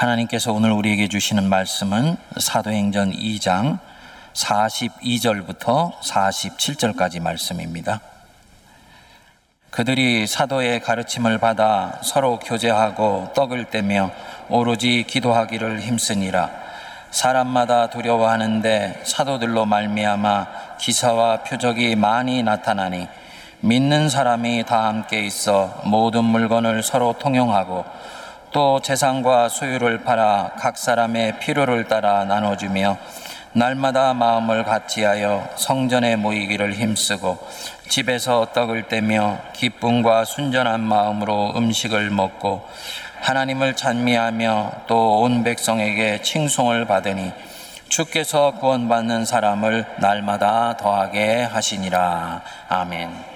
하나님께서 오늘 우리에게 주시는 말씀은 사도행전 2장 42절부터 47절까지 말씀입니다. 그들이 사도의 가르침을 받아 서로 교제하고 떡을 떼며 오로지 기도하기를 힘쓰니라. 사람마다 두려워하는데 사도들로 말미암아 기사와 표적이 많이 나타나니 믿는 사람이 다 함께 있어 모든 물건을 서로 통용하고 또 재산과 소유를 팔아 각 사람의 필요를 따라 나눠주며 날마다 마음을 같이하여 성전에 모이기를 힘쓰고 집에서 떡을 떼며 기쁨과 순전한 마음으로 음식을 먹고 하나님을 찬미하며 또 온 백성에게 칭송을 받으니 주께서 구원받는 사람을 날마다 더하게 하시니라. 아멘.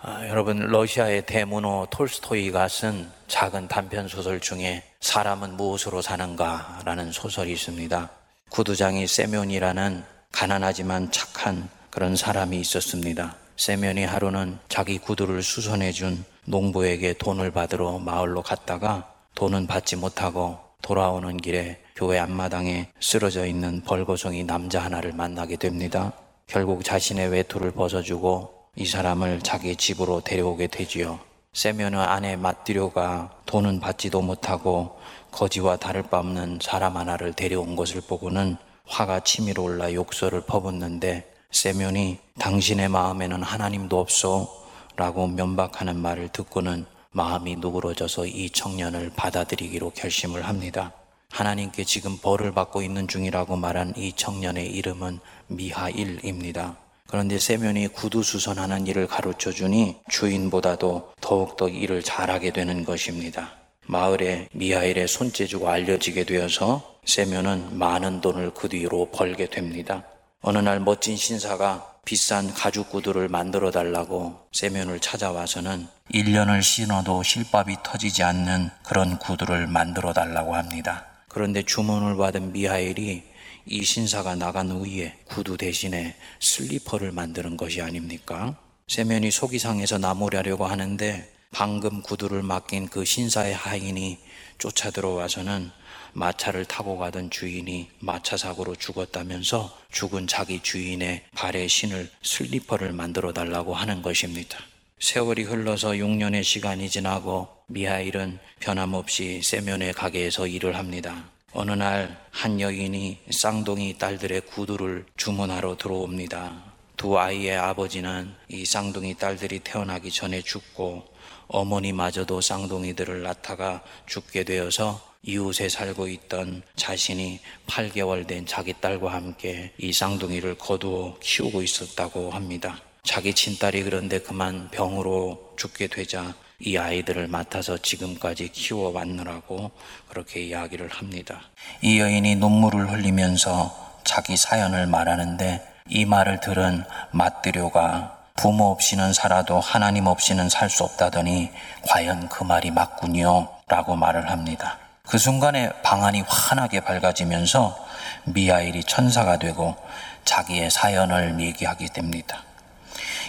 아, 여러분 러시아의 대문호 톨스토이가 쓴 작은 단편 소설 중에 사람은 무엇으로 사는가라는 소설이 있습니다. 구두장이 세면이라는 가난하지만 착한 그런 사람이 있었습니다. 세면이 하루는 자기 구두를 수선해 준 농부에게 돈을 받으러 마을로 갔다가 돈은 받지 못하고 돌아오는 길에 교회 앞마당에 쓰러져 있는 벌거숭이 남자 하나를 만나게 됩니다. 결국 자신의 외투를 벗어주고 이 사람을 자기 집으로 데려오게 되지요. 세면의 아내 마띠료가 돈은 받지도 못하고 거지와 다를 바 없는 사람 하나를 데려온 것을 보고는 화가 치밀어 올라 욕설을 퍼붓는데 세면이 당신의 마음에는 하나님도 없소 라고 면박하는 말을 듣고는 마음이 누그러져서 이 청년을 받아들이기로 결심을 합니다. 하나님께 지금 벌을 받고 있는 중이라고 말한 이 청년의 이름은 미하일입니다. 그런데 세면이 구두 수선하는 일을 가르쳐 주니 주인보다도 더욱더 일을 잘하게 되는 것입니다. 마을에 미하일의 손재주가 알려지게 되어서 세면은 많은 돈을 그 뒤로 벌게 됩니다. 어느 날 멋진 신사가 비싼 가죽 구두를 만들어 달라고 세면을 찾아와서는 1년을 신어도 실밥이 터지지 않는 그런 구두를 만들어 달라고 합니다. 그런데 주문을 받은 미하일이 이 신사가 나간 후에 구두 대신에 슬리퍼를 만드는 것이 아닙니까? 세면이 속이 상해서 나무라려고 하는데 방금 구두를 맡긴 그 신사의 하인이 쫓아 들어와서는 마차를 타고 가던 주인이 마차 사고로 죽었다면서 죽은 자기 주인의 발에 신을 슬리퍼를 만들어 달라고 하는 것입니다. 세월이 흘러서 6년의 시간이 지나고 미하일은 변함없이 세면의 가게에서 일을 합니다. 어느 날 한 여인이 쌍둥이 딸들의 구두를 주문하러 들어옵니다. 두 아이의 아버지는 이 쌍둥이 딸들이 태어나기 전에 죽고 어머니마저도 쌍둥이들을 낳다가 죽게 되어서 이웃에 살고 있던 자신이 8개월 된 자기 딸과 함께 이 쌍둥이를 거두어 키우고 있었다고 합니다. 자기 친딸이 그런데 그만 병으로 죽게 되자 이 아이들을 맡아서 지금까지 키워왔느라고 그렇게 이야기를 합니다. 이 여인이 눈물을 흘리면서 자기 사연을 말하는데 이 말을 들은 맞들요가 부모 없이는 살아도 하나님 없이는 살 수 없다더니 과연 그 말이 맞군요. 라고 말을 합니다. 그 순간에 방안이 환하게 밝아지면서 미하일이 천사가 되고 자기의 사연을 얘기하게 됩니다.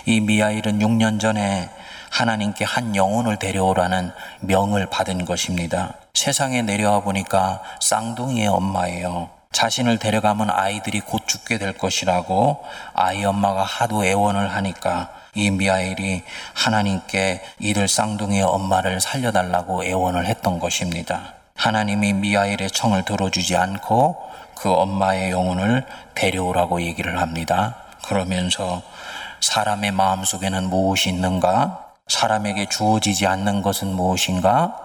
이 미하일은 6년 전에 하나님께 한 영혼을 데려오라는 명을 받은 것입니다. 세상에 내려와 보니까 쌍둥이의 엄마예요. 자신을 데려가면 아이들이 곧 죽게 될 것이라고 아이 엄마가 하도 애원을 하니까 이 미하일이 하나님께 이들 쌍둥이의 엄마를 살려달라고 애원을 했던 것입니다. 하나님이 미하일의 청을 들어주지 않고 그 엄마의 영혼을 데려오라고 얘기를 합니다. 그러면서 사람의 마음 속에는 무엇이 있는가? 사람에게 주어지지 않는 것은 무엇인가?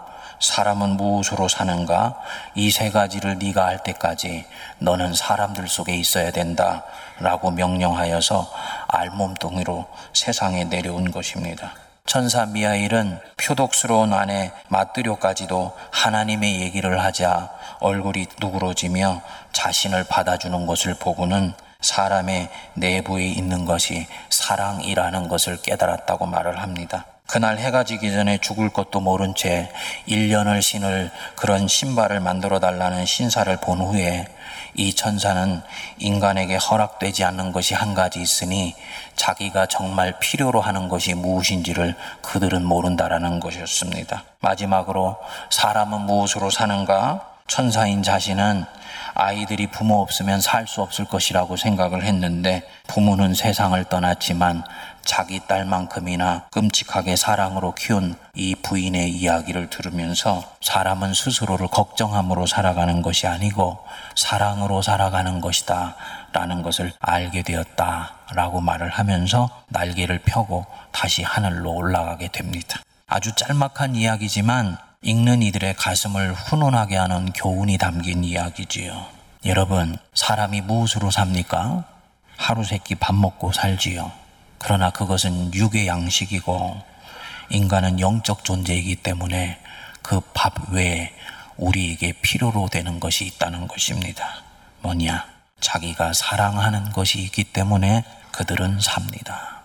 사람은 무엇으로 사는가? 이 세 가지를 네가 알 때까지 너는 사람들 속에 있어야 된다. 라고 명령하여서 알몸뚱이로 세상에 내려온 것입니다. 천사 미하일은 표독스러운 아내 마뜨료까지도 하나님의 얘기를 하자 얼굴이 누그러지며 자신을 받아주는 것을 보고는 사람의 내부에 있는 것이 사랑이라는 것을 깨달았다고 말을 합니다. 그날 해가 지기 전에 죽을 것도 모른 채 1년을 신을 그런 신발을 만들어 달라는 신사를 본 후에 이 천사는 인간에게 허락되지 않는 것이 한 가지 있으니 자기가 정말 필요로 하는 것이 무엇인지를 그들은 모른다라는 것이었습니다. 마지막으로 사람은 무엇으로 사는가? 천사인 자신은 아이들이 부모 없으면 살 수 없을 것이라고 생각을 했는데 부모는 세상을 떠났지만 자기 딸만큼이나 끔찍하게 사랑으로 키운 이 부인의 이야기를 들으면서 사람은 스스로를 걱정함으로 살아가는 것이 아니고 사랑으로 살아가는 것이다 라는 것을 알게 되었다 라고 말을 하면서 날개를 펴고 다시 하늘로 올라가게 됩니다. 아주 짤막한 이야기지만 읽는 이들의 가슴을 훈훈하게 하는 교훈이 담긴 이야기지요. 여러분, 사람이 무엇으로 삽니까? 하루 세끼 밥 먹고 살지요. 그러나 그것은 육의 양식이고 인간은 영적 존재이기 때문에 그 밥 외에 우리에게 필요로 되는 것이 있다는 것입니다. 뭐냐? 자기가 사랑하는 것이 있기 때문에 그들은 삽니다.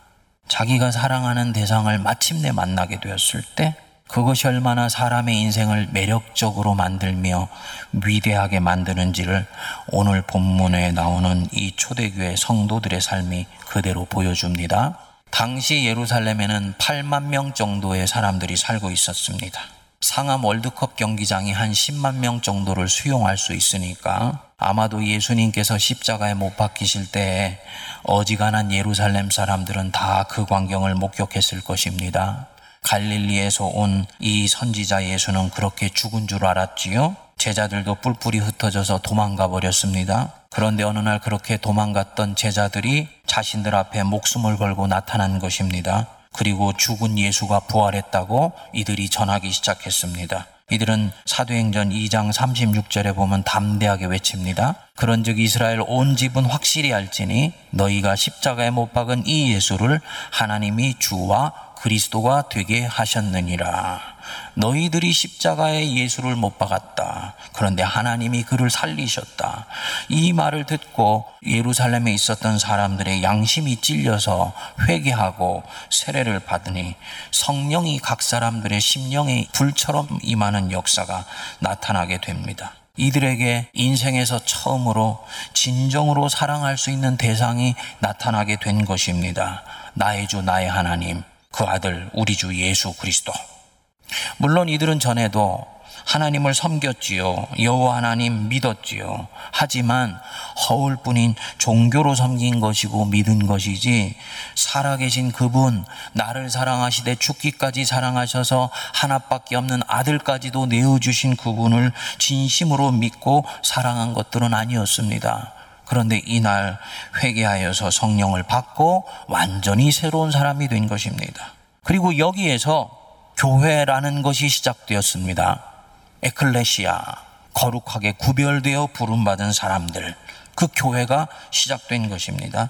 자기가 사랑하는 대상을 마침내 만나게 되었을 때 그것이 얼마나 사람의 인생을 매력적으로 만들며 위대하게 만드는지를 오늘 본문에 나오는 이 초대교회 성도들의 삶이 그대로 보여줍니다. 당시 예루살렘에는 8만 명 정도의 사람들이 살고 있었습니다. 상암 월드컵 경기장이 한 10만 명 정도를 수용할 수 있으니까 아마도 예수님께서 십자가에 못 박히실 때에 어지간한 예루살렘 사람들은 다 그 광경을 목격했을 것입니다. 갈릴리에서 온 이 선지자 예수는 그렇게 죽은 줄 알았지요. 제자들도 뿔뿔이 흩어져서 도망가 버렸습니다. 그런데 어느 날 그렇게 도망갔던 제자들이 자신들 앞에 목숨을 걸고 나타난 것입니다. 그리고 죽은 예수가 부활했다고 이들이 전하기 시작했습니다. 이들은 사도행전 2장 36절에 보면 담대하게 외칩니다. 그런즉 이스라엘 온 집은 확실히 알지니 너희가 십자가에 못 박은 이 예수를 하나님이 주와 그리스도가 되게 하셨느니라. 너희들이 십자가에 예수를 못 박았다. 그런데 하나님이 그를 살리셨다. 이 말을 듣고 예루살렘에 있었던 사람들의 양심이 찔려서 회개하고 세례를 받으니 성령이 각 사람들의 심령에 불처럼 임하는 역사가 나타나게 됩니다. 이들에게 인생에서 처음으로 진정으로 사랑할 수 있는 대상이 나타나게 된 것입니다. 나의 주, 나의 하나님, 그 아들, 우리 주 예수 그리스도. 물론 이들은 전에도 하나님을 섬겼지요. 여호와 하나님 믿었지요. 하지만 허울뿐인 종교로 섬긴 것이고 믿은 것이지 살아계신 그분 나를 사랑하시되 죽기까지 사랑하셔서 하나밖에 없는 아들까지도 내어 주신 그분을 진심으로 믿고 사랑한 것들은 아니었습니다. 그런데 이날 회개하여서 성령을 받고 완전히 새로운 사람이 된 것입니다. 그리고 여기에서 교회라는 것이 시작되었습니다. 에클레시아, 거룩하게 구별되어 부름받은 사람들, 그 교회가 시작된 것입니다.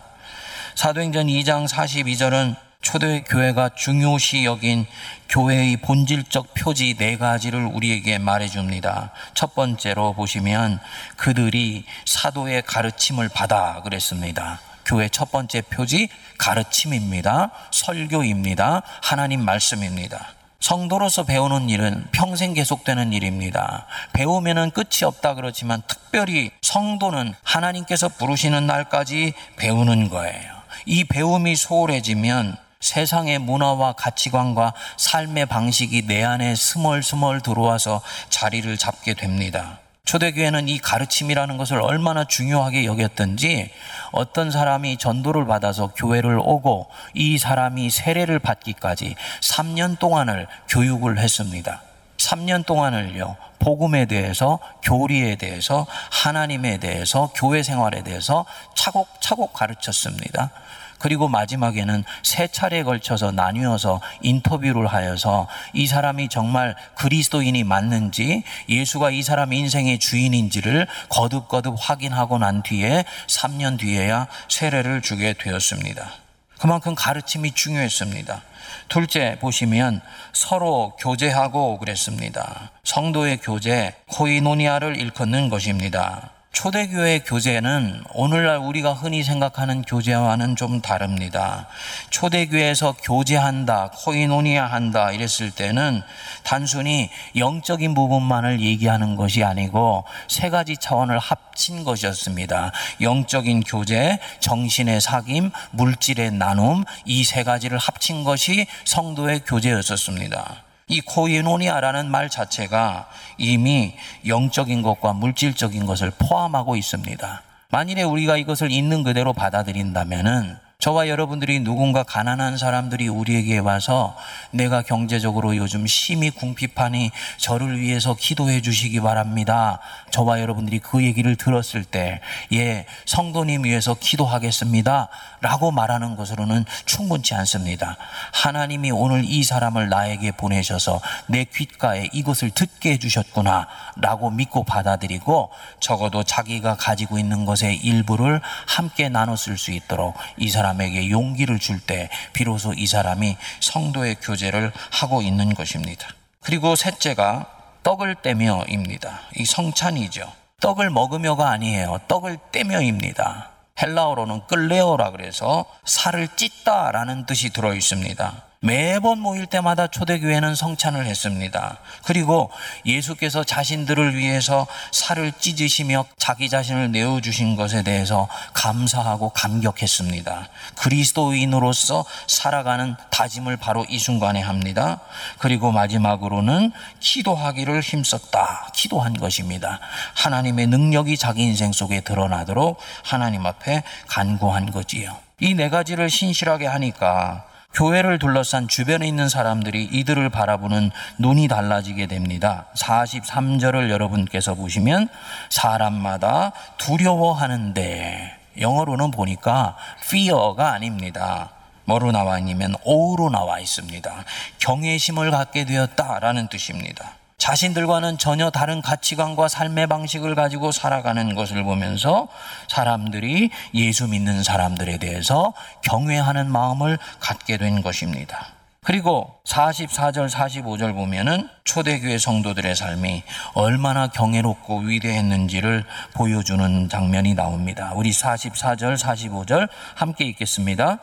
사도행전 2장 42절은 초대 교회가 중요시 여긴 교회의 본질적 표지 네 가지를 우리에게 말해줍니다. 첫 번째로 보시면 그들이 사도의 가르침을 받아 그랬습니다. 교회 첫 번째 표지 가르침입니다. 설교입니다. 하나님 말씀입니다. 성도로서 배우는 일은 평생 계속되는 일입니다. 배우면은 끝이 없다 그렇지만 특별히 성도는 하나님께서 부르시는 날까지 배우는 거예요. 이 배움이 소홀해지면 세상의 문화와 가치관과 삶의 방식이 내 안에 스멀스멀 들어와서 자리를 잡게 됩니다. 초대교회는 이 가르침이라는 것을 얼마나 중요하게 여겼던지 어떤 사람이 전도를 받아서 교회를 오고 이 사람이 세례를 받기까지 3년 동안을 교육을 했습니다. 3년 동안을요, 복음에 대해서, 교리에 대해서, 하나님에 대해서, 교회 생활에 대해서 차곡차곡 가르쳤습니다. 그리고 마지막에는 세 차례에 걸쳐서 나뉘어서 인터뷰를 하여서 이 사람이 정말 그리스도인이 맞는지 예수가 이 사람 인생의 주인인지를 거듭거듭 확인하고 난 뒤에 3년 뒤에야 세례를 주게 되었습니다. 그만큼 가르침이 중요했습니다. 둘째 보시면 서로 교제하고 그랬습니다. 성도의 교제, 코이노니아를 일컫는 것입니다. 초대교회 교제는 오늘날 우리가 흔히 생각하는 교제와는 좀 다릅니다. 초대교회에서 교제한다, 코이노니아 한다 이랬을 때는 단순히 영적인 부분만을 얘기하는 것이 아니고 세 가지 차원을 합친 것이었습니다. 영적인 교제, 정신의 사귐, 물질의 나눔 이 세 가지를 합친 것이 성도의 교제였었습니다. 이 코이노니아라는 말 자체가 이미 영적인 것과 물질적인 것을 포함하고 있습니다. 만일에 우리가 이것을 있는 그대로 받아들인다면은 저와 여러분들이 누군가 가난한 사람들이 우리에게 와서 내가 경제적으로 요즘 심히 궁핍하니 저를 위해서 기도해 주시기 바랍니다. 저와 여러분들이 그 얘기를 들었을 때, 예, 성도님 위해서 기도하겠습니다. 라고 말하는 것으로는 충분치 않습니다. 하나님이 오늘 이 사람을 나에게 보내셔서 내 귓가에 이것을 듣게 해주셨구나. 라고 믿고 받아들이고 적어도 자기가 가지고 있는 것의 일부를 함께 나눴을 수 있도록 이 사람 사람에게 용기를 줄 때 비로소 이 사람이 성도의 교제를 하고 있는 것입니다. 그리고 셋째가 떡을 떼며입니다. 이 성찬이죠. 떡을 먹으며가 아니에요. 떡을 떼며입니다. 헬라어로는 끌레오라 그래서 살을 찢다라는 뜻이 들어 있습니다. 매번 모일 때마다 초대교회는 성찬을 했습니다. 그리고 예수께서 자신들을 위해서 살을 찢으시며 자기 자신을 내어주신 것에 대해서 감사하고 감격했습니다. 그리스도인으로서 살아가는 다짐을 바로 이 순간에 합니다. 그리고 마지막으로는 기도하기를 힘썼다. 기도한 것입니다. 하나님의 능력이 자기 인생 속에 드러나도록 하나님 앞에 간구한 거지요. 이 네 가지를 신실하게 하니까 교회를 둘러싼 주변에 있는 사람들이 이들을 바라보는 눈이 달라지게 됩니다. 43절을 여러분께서 보시면 사람마다 두려워하는데 영어로는 보니까 fear가 아닙니다. 뭐로 나와 있냐면 오로 나와 있습니다. 경외심을 갖게 되었다라는 뜻입니다. 자신들과는 전혀 다른 가치관과 삶의 방식을 가지고 살아가는 것을 보면서 사람들이 예수 믿는 사람들에 대해서 경외하는 마음을 갖게 된 것입니다. 그리고 44절, 45절 보면은 초대교회 성도들의 삶이 얼마나 경애롭고 위대했는지를 보여주는 장면이 나옵니다. 우리 44절, 45절 함께 읽겠습니다.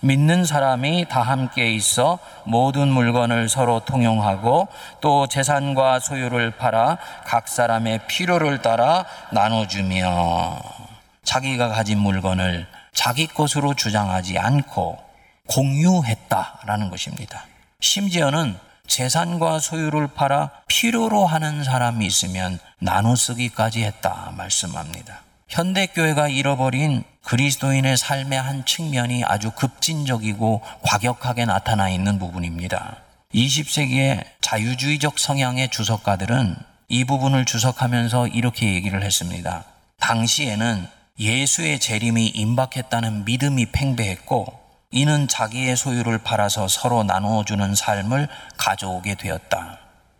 믿는 사람이 다 함께 있어 모든 물건을 서로 통용하고 또 재산과 소유를 팔아 각 사람의 필요를 따라 나눠주며 자기가 가진 물건을 자기 것으로 주장하지 않고 공유했다라는 것입니다. 심지어는 재산과 소유를 팔아 필요로 하는 사람이 있으면 나눠 쓰기까지 했다 말씀합니다. 현대교회가 잃어버린 그리스도인의 삶의 한 측면이 아주 급진적이고 과격하게 나타나 있는 부분입니다. 20세기의 자유주의적 성향의 주석가들은 이 부분을 주석하면서 이렇게 얘기를 했습니다. 당시에는 예수의 재림이 임박했다는 믿음이 팽배했고 이는 자기의 소유를 팔아서 서로 나누어주는 삶을 가져오게 되었다.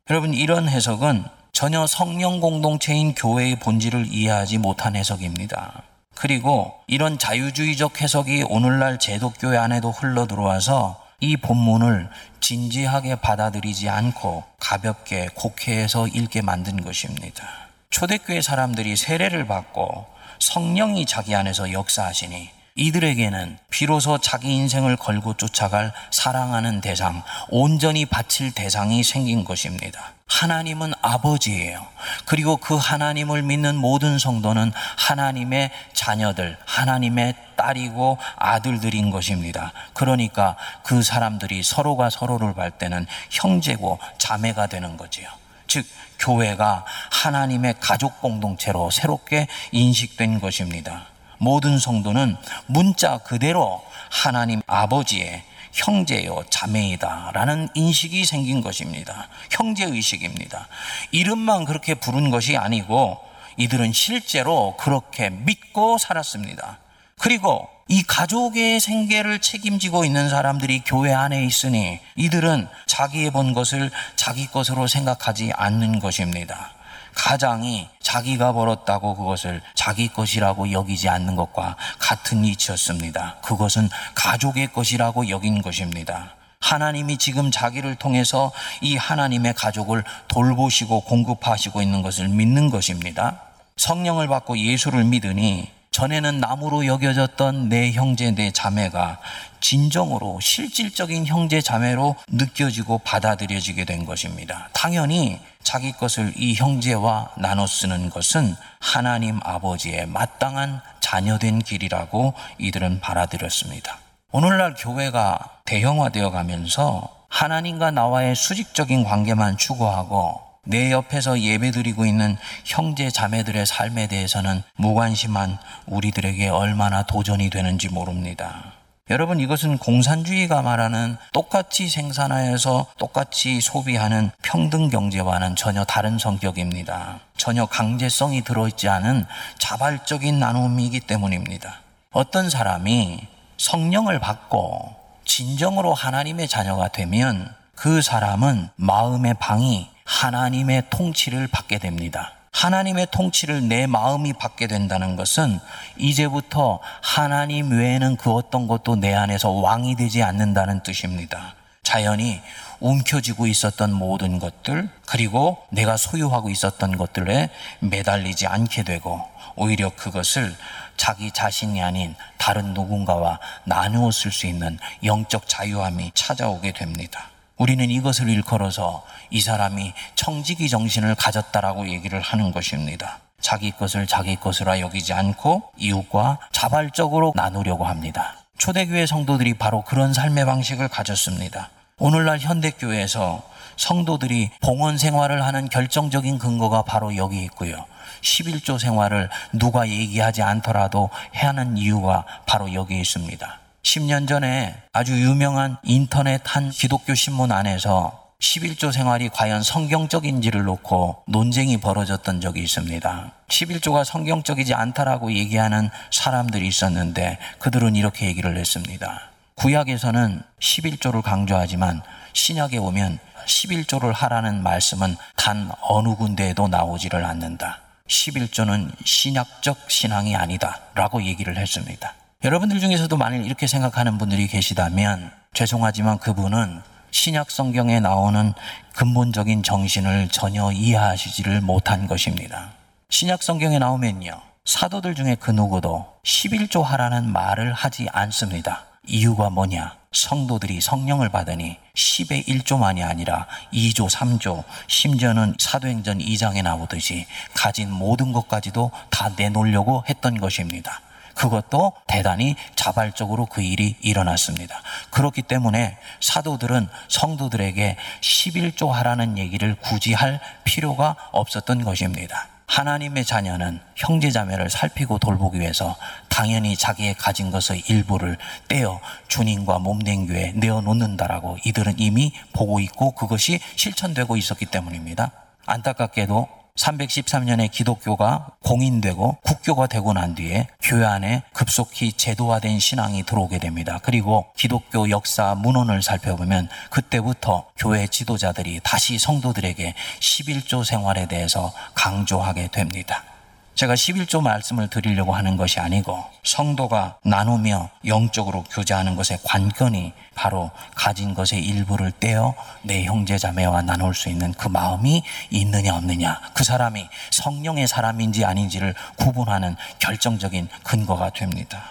여러분, 이런 해석은 전혀 성령 공동체인 교회의 본질을 이해하지 못한 해석입니다. 그리고 이런 자유주의적 해석이 오늘날 제독교회 안에도 흘러 들어와서 이 본문을 진지하게 받아들이지 않고 가볍게 곡해해서 읽게 만든 것입니다. 초대교회 사람들이 세례를 받고 성령이 자기 안에서 역사하시니 이들에게는 비로소 자기 인생을 걸고 쫓아갈 사랑하는 대상, 온전히 바칠 대상이 생긴 것입니다. 하나님은 아버지예요. 그리고 그 하나님을 믿는 모든 성도는 하나님의 자녀들, 하나님의 딸이고 아들들인 것입니다. 그러니까 그 사람들이 서로가 서로를 볼 때는 형제고 자매가 되는 거지요. 즉, 교회가 하나님의 가족 공동체로 새롭게 인식된 것입니다. 모든 성도는 문자 그대로 하나님 아버지의 형제요 자매이다라는 인식이 생긴 것입니다. 형제 의식입니다. 이름만 그렇게 부른 것이 아니고 이들은 실제로 그렇게 믿고 살았습니다. 그리고 이 가족의 생계를 책임지고 있는 사람들이 교회 안에 있으니 이들은 자기의 본 것을 자기 것으로 생각하지 않는 것입니다. 가장이 자기가 벌었다고 그것을 자기 것이라고 여기지 않는 것과 같은 이치였습니다. 그것은 가족의 것이라고 여긴 것입니다. 하나님이 지금 자기를 통해서 이 하나님의 가족을 돌보시고 공급하시고 있는 것을 믿는 것입니다. 성령을 받고 예수를 믿으니 전에는 나무로 여겨졌던 내 형제, 내 자매가 진정으로 실질적인 형제, 자매로 느껴지고 받아들여지게 된 것입니다. 당연히 자기 것을 이 형제와 나눠 쓰는 것은 하나님 아버지의 마땅한 자녀된 길이라고 이들은 받아들였습니다. 오늘날 교회가 대형화되어 가면서 하나님과 나와의 수직적인 관계만 추구하고 내 옆에서 예배드리고 있는 형제 자매들의 삶에 대해서는 무관심한 우리들에게 얼마나 도전이 되는지 모릅니다. 여러분 이것은 공산주의가 말하는 똑같이 생산하여서 똑같이 소비하는 평등 경제와는 전혀 다른 성격입니다. 전혀 강제성이 들어있지 않은 자발적인 나눔이기 때문입니다. 어떤 사람이 성령을 받고 진정으로 하나님의 자녀가 되면 그 사람은 마음의 방이 하나님의 통치를 받게 됩니다. 하나님의 통치를 내 마음이 받게 된다는 것은 이제부터 하나님 외에는 그 어떤 것도 내 안에서 왕이 되지 않는다는 뜻입니다. 자연히 움켜쥐고 있었던 모든 것들, 그리고 내가 소유하고 있었던 것들에 매달리지 않게 되고, 오히려 그것을 자기 자신이 아닌 다른 누군가와 나누어 쓸 수 있는 영적 자유함이 찾아오게 됩니다. 우리는 이것을 일컬어서 이 사람이 청지기 정신을 가졌다라고 얘기를 하는 것입니다. 자기 것을 자기 것으로 여기지 않고 이웃과 자발적으로 나누려고 합니다. 초대교회 성도들이 바로 그런 삶의 방식을 가졌습니다. 오늘날 현대교회에서 성도들이 봉헌 생활을 하는 결정적인 근거가 바로 여기 있고요. 11조 생활을 누가 얘기하지 않더라도 해야 하는 이유가 바로 여기 있습니다. 10년 전에 아주 유명한 인터넷 한 기독교 신문 안에서 11조 생활이 과연 성경적인지를 놓고 논쟁이 벌어졌던 적이 있습니다. 11조가 성경적이지 않다라고 얘기하는 사람들이 있었는데 그들은 이렇게 얘기를 했습니다. 구약에서는 11조를 강조하지만 신약에 오면 11조를 하라는 말씀은 단 어느 군데에도 나오지를 않는다. 11조는 신약적 신앙이 아니다. 라고 얘기를 했습니다. 여러분들 중에서도 만일 이렇게 생각하는 분들이 계시다면 죄송하지만 그분은 신약 성경에 나오는 근본적인 정신을 전혀 이해하시지를 못한 것입니다. 신약 성경에 나오면요. 사도들 중에 그 누구도 11조 하라는 말을 하지 않습니다. 이유가 뭐냐? 성도들이 성령을 받으니 10의 1조만이 아니라 2조, 3조, 심지어는 사도행전 2장에 나오듯이 가진 모든 것까지도 다 내놓으려고 했던 것입니다. 그것도 대단히 자발적으로 그 일이 일어났습니다. 그렇기 때문에 사도들은 성도들에게 11조 하라는 얘기를 굳이 할 필요가 없었던 것입니다. 하나님의 자녀는 형제자매를 살피고 돌보기 위해서 당연히 자기의 가진 것의 일부를 떼어 주님과 몸된 교에 내어놓는다라고 이들은 이미 보고 있고 그것이 실천되고 있었기 때문입니다. 안타깝게도 313년에 기독교가 공인되고 국교가 되고 난 뒤에 교회 안에 급속히 제도화된 신앙이 들어오게 됩니다. 그리고 기독교 역사 문헌을 살펴보면 그때부터 교회 지도자들이 다시 성도들에게 11조 생활에 대해서 강조하게 됩니다. 제가 11조 말씀을 드리려고 하는 것이 아니고 성도가 나누며 영적으로 교제하는 것의 관건이 바로 가진 것의 일부를 떼어 내 형제 자매와 나눌 수 있는 그 마음이 있느냐 없느냐 그 사람이 성령의 사람인지 아닌지를 구분하는 결정적인 근거가 됩니다.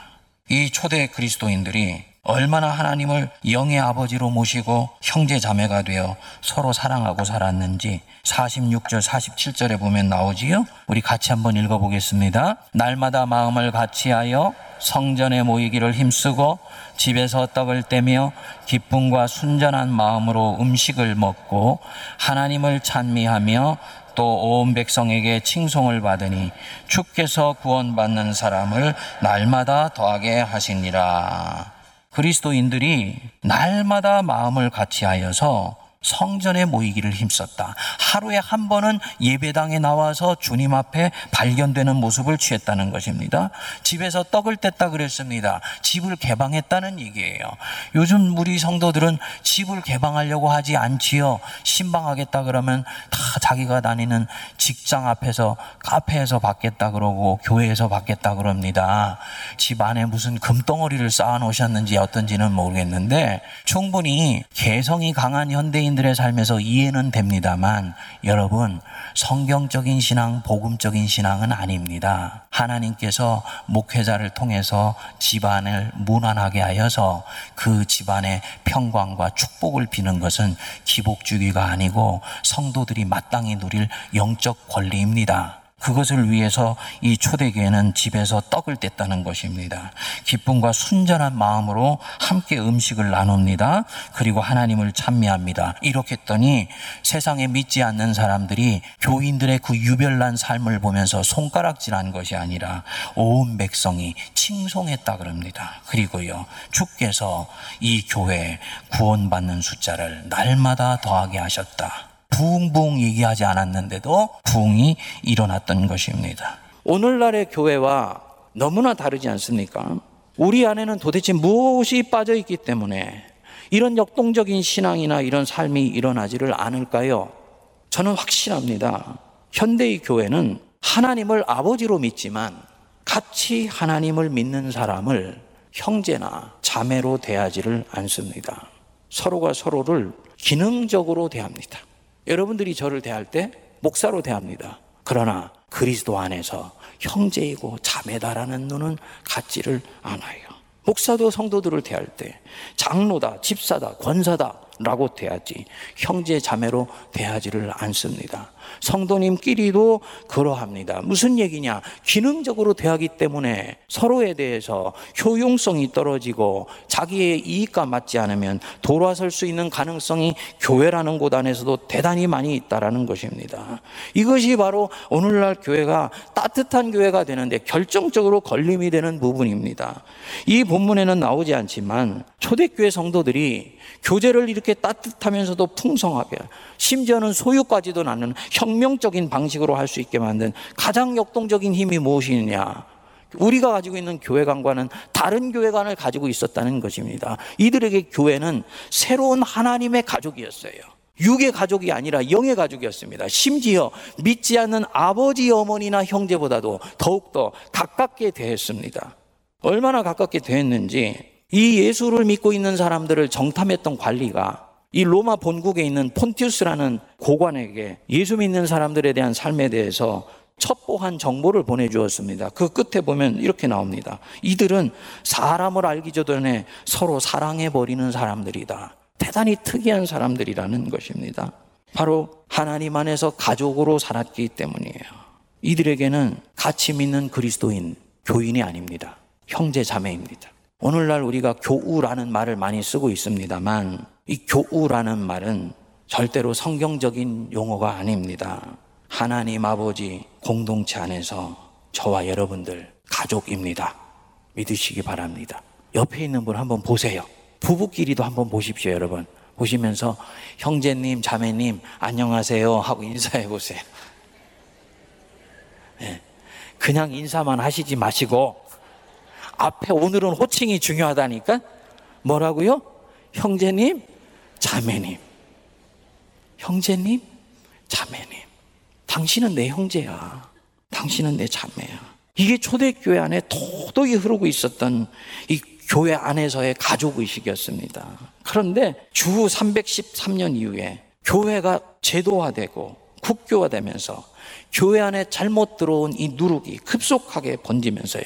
이 초대 그리스도인들이 얼마나 하나님을 영의 아버지로 모시고 형제 자매가 되어 서로 사랑하고 살았는지 46절 47절에 보면 나오지요. 우리 같이 한번 읽어 보겠습니다. 날마다 마음을 같이하여 성전에 모이기를 힘쓰고 집에서 떡을 떼며 기쁨과 순전한 마음으로 음식을 먹고 하나님을 찬미하며 또 온 백성에게 칭송을 받으니 주께서 구원받는 사람을 날마다 더하게 하시니라. 그리스도인들이 날마다 마음을 같이하여서 성전에 모이기를 힘썼다. 하루에 한 번은 예배당에 나와서 주님 앞에 발견되는 모습을 취했다는 것입니다. 집에서 떡을 뗐다 그랬습니다. 집을 개방했다는 얘기예요. 요즘 우리 성도들은 집을 개방하려고 하지 않지요. 신방하겠다 그러면 다 자기가 다니는 직장 앞에서 카페에서 받겠다 그러고 교회에서 받겠다 그럽니다. 집 안에 무슨 금덩어리를 쌓아 놓으셨는지 어떤지는 모르겠는데 충분히 개성이 강한 현대인 현대인들의 삶에서 이해는 됩니다만 여러분 성경적인 신앙, 복음적인 신앙은 아닙니다. 하나님께서 목회자를 통해서 집안을 무난하게 하여서 그 집안의 평강과 축복을 비는 것은 기복주기가 아니고 성도들이 마땅히 누릴 영적 권리입니다. 그것을 위해서 이 초대교회는 집에서 떡을 뗐다는 것입니다. 기쁨과 순전한 마음으로 함께 음식을 나눕니다. 그리고 하나님을 찬미합니다. 이렇게 했더니 세상에 믿지 않는 사람들이 교인들의 그 유별난 삶을 보면서 손가락질한 것이 아니라 온 백성이 칭송했다 그럽니다. 그리고요, 주께서 이 교회에 구원받는 숫자를 날마다 더하게 하셨다. 부흥부흥 얘기하지 않았는데도 부흥이 일어났던 것입니다. 오늘날의 교회와 너무나 다르지 않습니까? 우리 안에는 도대체 무엇이 빠져 있기 때문에 이런 역동적인 신앙이나 이런 삶이 일어나지를 않을까요? 저는 확신합니다. 현대의 교회는 하나님을 아버지로 믿지만 같이 하나님을 믿는 사람을 형제나 자매로 대하지를 않습니다. 서로가 서로를 기능적으로 대합니다. 여러분들이 저를 대할 때 목사로 대합니다. 그러나 그리스도 안에서 형제이고 자매다라는 눈은 갖지를 않아요. 목사도 성도들을 대할 때 장로다, 집사다, 권사다라고 대하지 형제 자매로 대하지를 않습니다. 성도님끼리도 그러합니다. 무슨 얘기냐? 기능적으로 대하기 때문에 서로에 대해서 효용성이 떨어지고 자기의 이익과 맞지 않으면 돌아설 수 있는 가능성이 교회라는 곳 안에서도 대단히 많이 있다라는 것입니다. 이것이 바로 오늘날 교회가 따뜻한 교회가 되는데 결정적으로 걸림이 되는 부분입니다. 이 본문에는 나오지 않지만 초대교회 성도들이 교제를 이렇게 따뜻하면서도 풍성하게 심지어는 소유까지도 나는 혁명적인 방식으로 할 수 있게 만든 가장 역동적인 힘이 무엇이냐? 우리가 가지고 있는 교회관과는 다른 교회관을 가지고 있었다는 것입니다. 이들에게 교회는 새로운 하나님의 가족이었어요. 육의 가족이 아니라 영의 가족이었습니다. 심지어 믿지 않는 아버지, 어머니나 형제보다도 더욱더 가깝게 대했습니다. 얼마나 가깝게 대했는지 이 예수를 믿고 있는 사람들을 정탐했던 관리가 이 로마 본국에 있는 폰티우스라는 고관에게 예수 믿는 사람들에 대한 삶에 대해서 첩보한 정보를 보내주었습니다. 그 끝에 보면 이렇게 나옵니다. 이들은 사람을 알기 전에 서로 사랑해버리는 사람들이다. 대단히 특이한 사람들이라는 것입니다. 바로 하나님 안에서 가족으로 살았기 때문이에요. 이들에게는 가치 믿는 그리스도인, 교인이 아닙니다. 형제 자매입니다. 오늘날 우리가 교우라는 말을 많이 쓰고 있습니다만 이 교우라는 말은 절대로 성경적인 용어가 아닙니다. 하나님 아버지 공동체 안에서 저와 여러분들 가족입니다. 믿으시기 바랍니다. 옆에 있는 분 한번 보세요. 부부끼리도 한번 보십시오, 여러분. 보시면서 형제님, 자매님, 안녕하세요 하고 인사해 보세요. 네. 그냥 인사만 하시지 마시고 앞에 오늘은 호칭이 중요하다니까 뭐라고요? 형제님, 자매님. 형제님, 자매님. 당신은 내 형제야. 당신은 내 자매야. 이게 초대교회 안에 도덕이 흐르고 있었던 이 교회 안에서의 가족의식이었습니다. 그런데 주 313년 이후에 교회가 제도화되고 국교화되면서 교회 안에 잘못 들어온 이 누룩이 급속하게 번지면서요.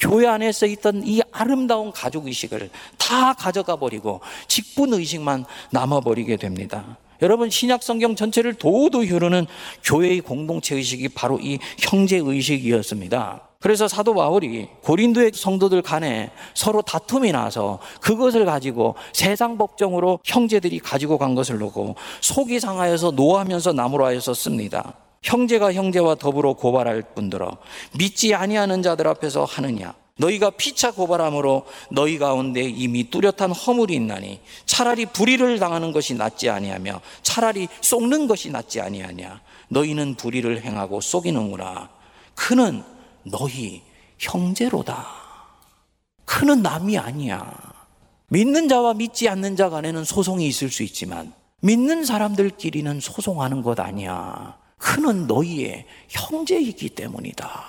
교회 안에서 있던 이 아름다운 가족 의식을 다 가져가 버리고 직분 의식만 남아 버리게 됩니다. 여러분 신약 성경 전체를 도도 흐르는 교회의 공동체 의식이 바로 이 형제 의식이었습니다. 그래서 사도 바울이 고린도의 성도들 간에 서로 다툼이 나서 그것을 가지고 세상 법정으로 형제들이 가지고 간 것을 놓고 속이 상하여서 노하면서 나무라 하여서 씁니다. 형제가 형제와 더불어 고발할 뿐더러 믿지 아니하는 자들 앞에서 하느냐? 너희가 피차 고발함으로 너희 가운데 이미 뚜렷한 허물이 있나니 차라리 불의를 당하는 것이 낫지 아니하며 차라리 속는 것이 낫지 아니하냐? 너희는 불의를 행하고 속이는구나. 그는 너희 형제로다. 그는 남이 아니야. 믿는 자와 믿지 않는 자 간에는 소송이 있을 수 있지만 믿는 사람들끼리는 소송하는 것 아니야 그는 너희의 형제이기 때문이다.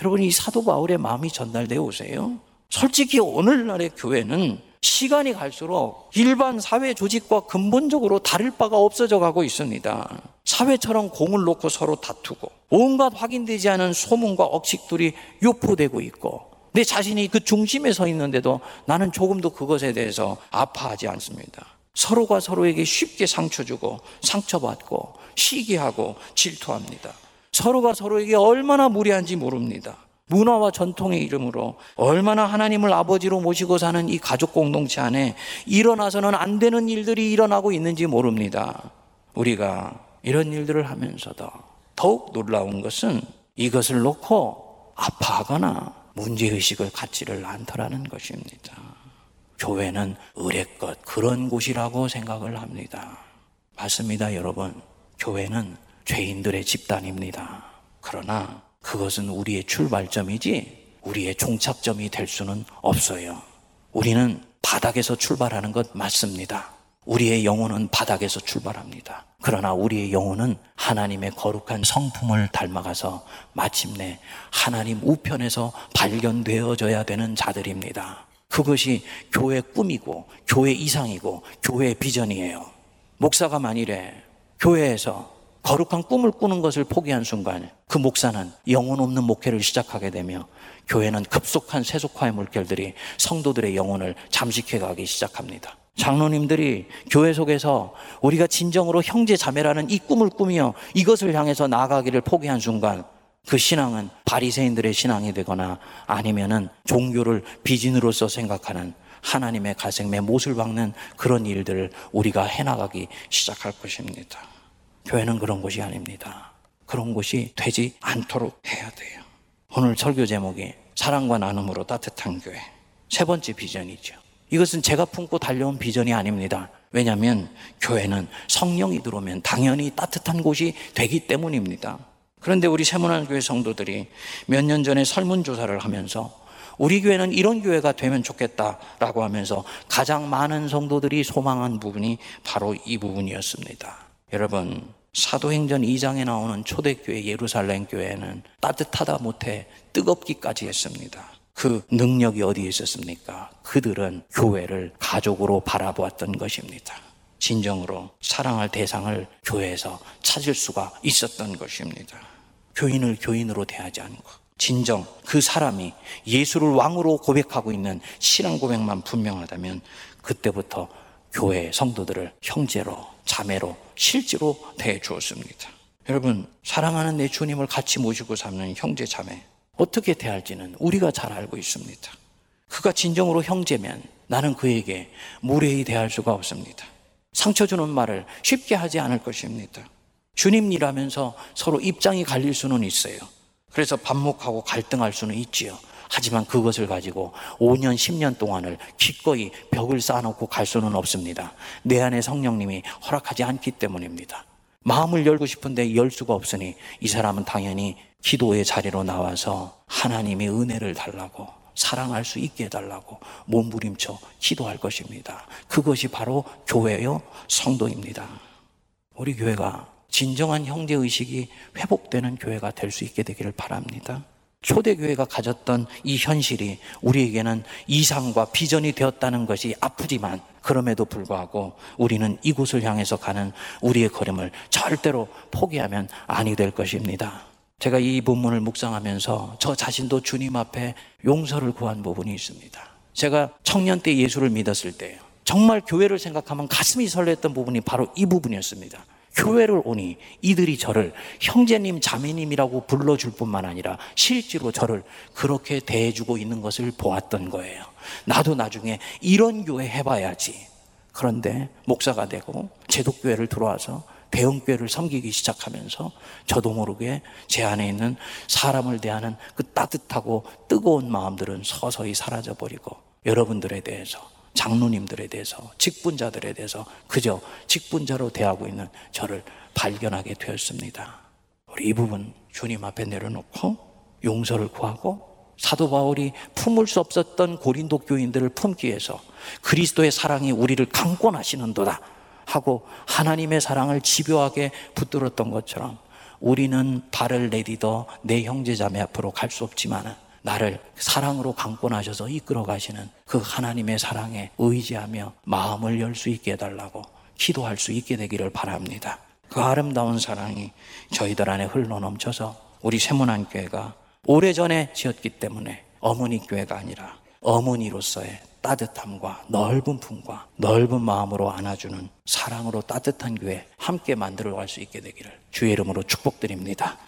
여러분, 이 사도 바울의 마음이 전달되어 오세요? 솔직히 오늘날의 교회는 시간이 갈수록 일반 사회 조직과 근본적으로 다를 바가 없어져 가고 있습니다. 사회처럼 공을 놓고 서로 다투고 온갖 확인되지 않은 소문과 억식들이 유포되고 있고 내 자신이 그 중심에 서 있는데도 나는 조금도 그것에 대해서 아파하지 않습니다. 서로가 서로에게 쉽게 상처 주고 상처받고 시기하고 질투합니다. 서로가 서로에게 얼마나 무례한지 모릅니다. 문화와 전통의 이름으로 얼마나 하나님을 아버지로 모시고 사는 이 가족 공동체 안에 일어나서는 안 되는 일들이 일어나고 있는지 모릅니다. 우리가 이런 일들을 하면서도 더욱 놀라운 것은 이것을 놓고 아파하거나 문제의식을 갖지를 않더라는 것입니다. 교회는 의례껏 그런 곳이라고 생각을 합니다. 맞습니다, 여러분. 교회는 죄인들의 집단입니다. 그러나 그것은 우리의 출발점이지 우리의 종착점이 될 수는 없어요. 우리는 바닥에서 출발하는 것 맞습니다. 우리의 영혼은 바닥에서 출발합니다. 그러나 우리의 영혼은 하나님의 거룩한 성품을 닮아가서 마침내 하나님 우편에서 발견되어져야 되는 자들입니다. 그것이 교회 꿈이고 교회 이상이고 교회 비전이에요. 목사가 만일에 교회에서 거룩한 꿈을 꾸는 것을 포기한 순간 그 목사는 영혼 없는 목회를 시작하게 되며 교회는 급속한 세속화의 물결들이 성도들의 영혼을 잠식해 가기 시작합니다. 장로님들이 교회 속에서 우리가 진정으로 형제 자매라는 이 꿈을 꾸며 이것을 향해서 나아가기를 포기한 순간 그 신앙은 바리새인들의 신앙이 되거나 아니면은 종교를 비진으로서 생각하는 하나님의 가생매 못을 박는 그런 일들을 우리가 해나가기 시작할 것입니다. 교회는 그런 곳이 아닙니다. 그런 곳이 되지 않도록 해야 돼요. 오늘 설교 제목이 사랑과 나눔으로 따뜻한 교회. 세 번째 비전이죠. 이것은 제가 품고 달려온 비전이 아닙니다. 왜냐하면 교회는 성령이 들어오면 당연히 따뜻한 곳이 되기 때문입니다. 그런데 우리 세문안교회 성도들이 몇 년 전에 설문조사를 하면서 우리 교회는 이런 교회가 되면 좋겠다라고 하면서 가장 많은 성도들이 소망한 부분이 바로 이 부분이었습니다. 여러분, 사도행전 2장에 나오는 초대교회 예루살렘 교회는 따뜻하다 못해 뜨겁기까지 했습니다. 그 능력이 어디에 있었습니까? 그들은 교회를 가족으로 바라보았던 것입니다. 진정으로 사랑할 대상을 교회에서 찾을 수가 있었던 것입니다. 교인을 교인으로 대하지 않고 진정 그 사람이 예수를 왕으로 고백하고 있는 신앙 고백만 분명하다면 그때부터 교회 성도들을 형제로 자매로 실제로 대해 주었습니다. 여러분 사랑하는 내 주님을 같이 모시고 삼는 형제 자매 어떻게 대할지는 우리가 잘 알고 있습니다. 그가 진정으로 형제면 나는 그에게 무례히 대할 수가 없습니다. 상처 주는 말을 쉽게 하지 않을 것입니다. 주님 일하면서 서로 입장이 갈릴 수는 있어요. 그래서 반목하고 갈등할 수는 있지요. 하지만 그것을 가지고 5년, 10년 동안을 기꺼이 벽을 쌓아놓고 갈 수는 없습니다. 내 안에 성령님이 허락하지 않기 때문입니다. 마음을 열고 싶은데 열 수가 없으니 이 사람은 당연히 기도의 자리로 나와서 하나님의 은혜를 달라고 사랑할 수 있게 해달라고 몸부림쳐 기도할 것입니다. 그것이 바로 교회요 성도입니다. 우리 교회가 진정한 형제 의식이 회복되는 교회가 될 수 있게 되기를 바랍니다. 초대교회가 가졌던 이 현실이 우리에게는 이상과 비전이 되었다는 것이 아프지만 그럼에도 불구하고 우리는 이곳을 향해서 가는 우리의 걸음을 절대로 포기하면 아니 될 것입니다. 제가 이 본문을 묵상하면서 저 자신도 주님 앞에 용서를 구한 부분이 있습니다. 제가 청년 때 예수를 믿었을 때 정말 교회를 생각하면 가슴이 설렜던 부분이 바로 이 부분이었습니다. 교회를 오니 이들이 저를 형제님, 자매님이라고 불러줄 뿐만 아니라 실제로 저를 그렇게 대해주고 있는 것을 보았던 거예요. 나도 나중에 이런 교회 해봐야지. 그런데 목사가 되고 제독교회를 들어와서 대형교회를 섬기기 시작하면서 저도 모르게 제 안에 있는 사람을 대하는 그 따뜻하고 뜨거운 마음들은 서서히 사라져 버리고 여러분들에 대해서 장로님들에 대해서 직분자들에 대해서 그저 직분자로 대하고 있는 저를 발견하게 되었습니다. 우리 이 부분 주님 앞에 내려놓고 용서를 구하고 사도 바울이 품을 수 없었던 고린도 교인들을 품기 위해서 그리스도의 사랑이 우리를 강권하시는도다 하고 하나님의 사랑을 집요하게 붙들었던 것처럼 우리는 발을 내디뎌 내 형제자매 앞으로 갈 수 없지만 나를 사랑으로 강권하셔서 이끌어 가시는 그 하나님의 사랑에 의지하며 마음을 열 수 있게 해달라고 기도할 수 있게 되기를 바랍니다. 그 아름다운 사랑이 저희들 안에 흘러 넘쳐서 우리 세문안 교회가 오래전에 지었기 때문에 어머니 교회가 아니라 어머니로서의 따뜻함과 넓은 품과 넓은 마음으로 안아주는 사랑으로 따뜻한 교회 함께 만들어 갈 수 있게 되기를 주의 이름으로 축복드립니다.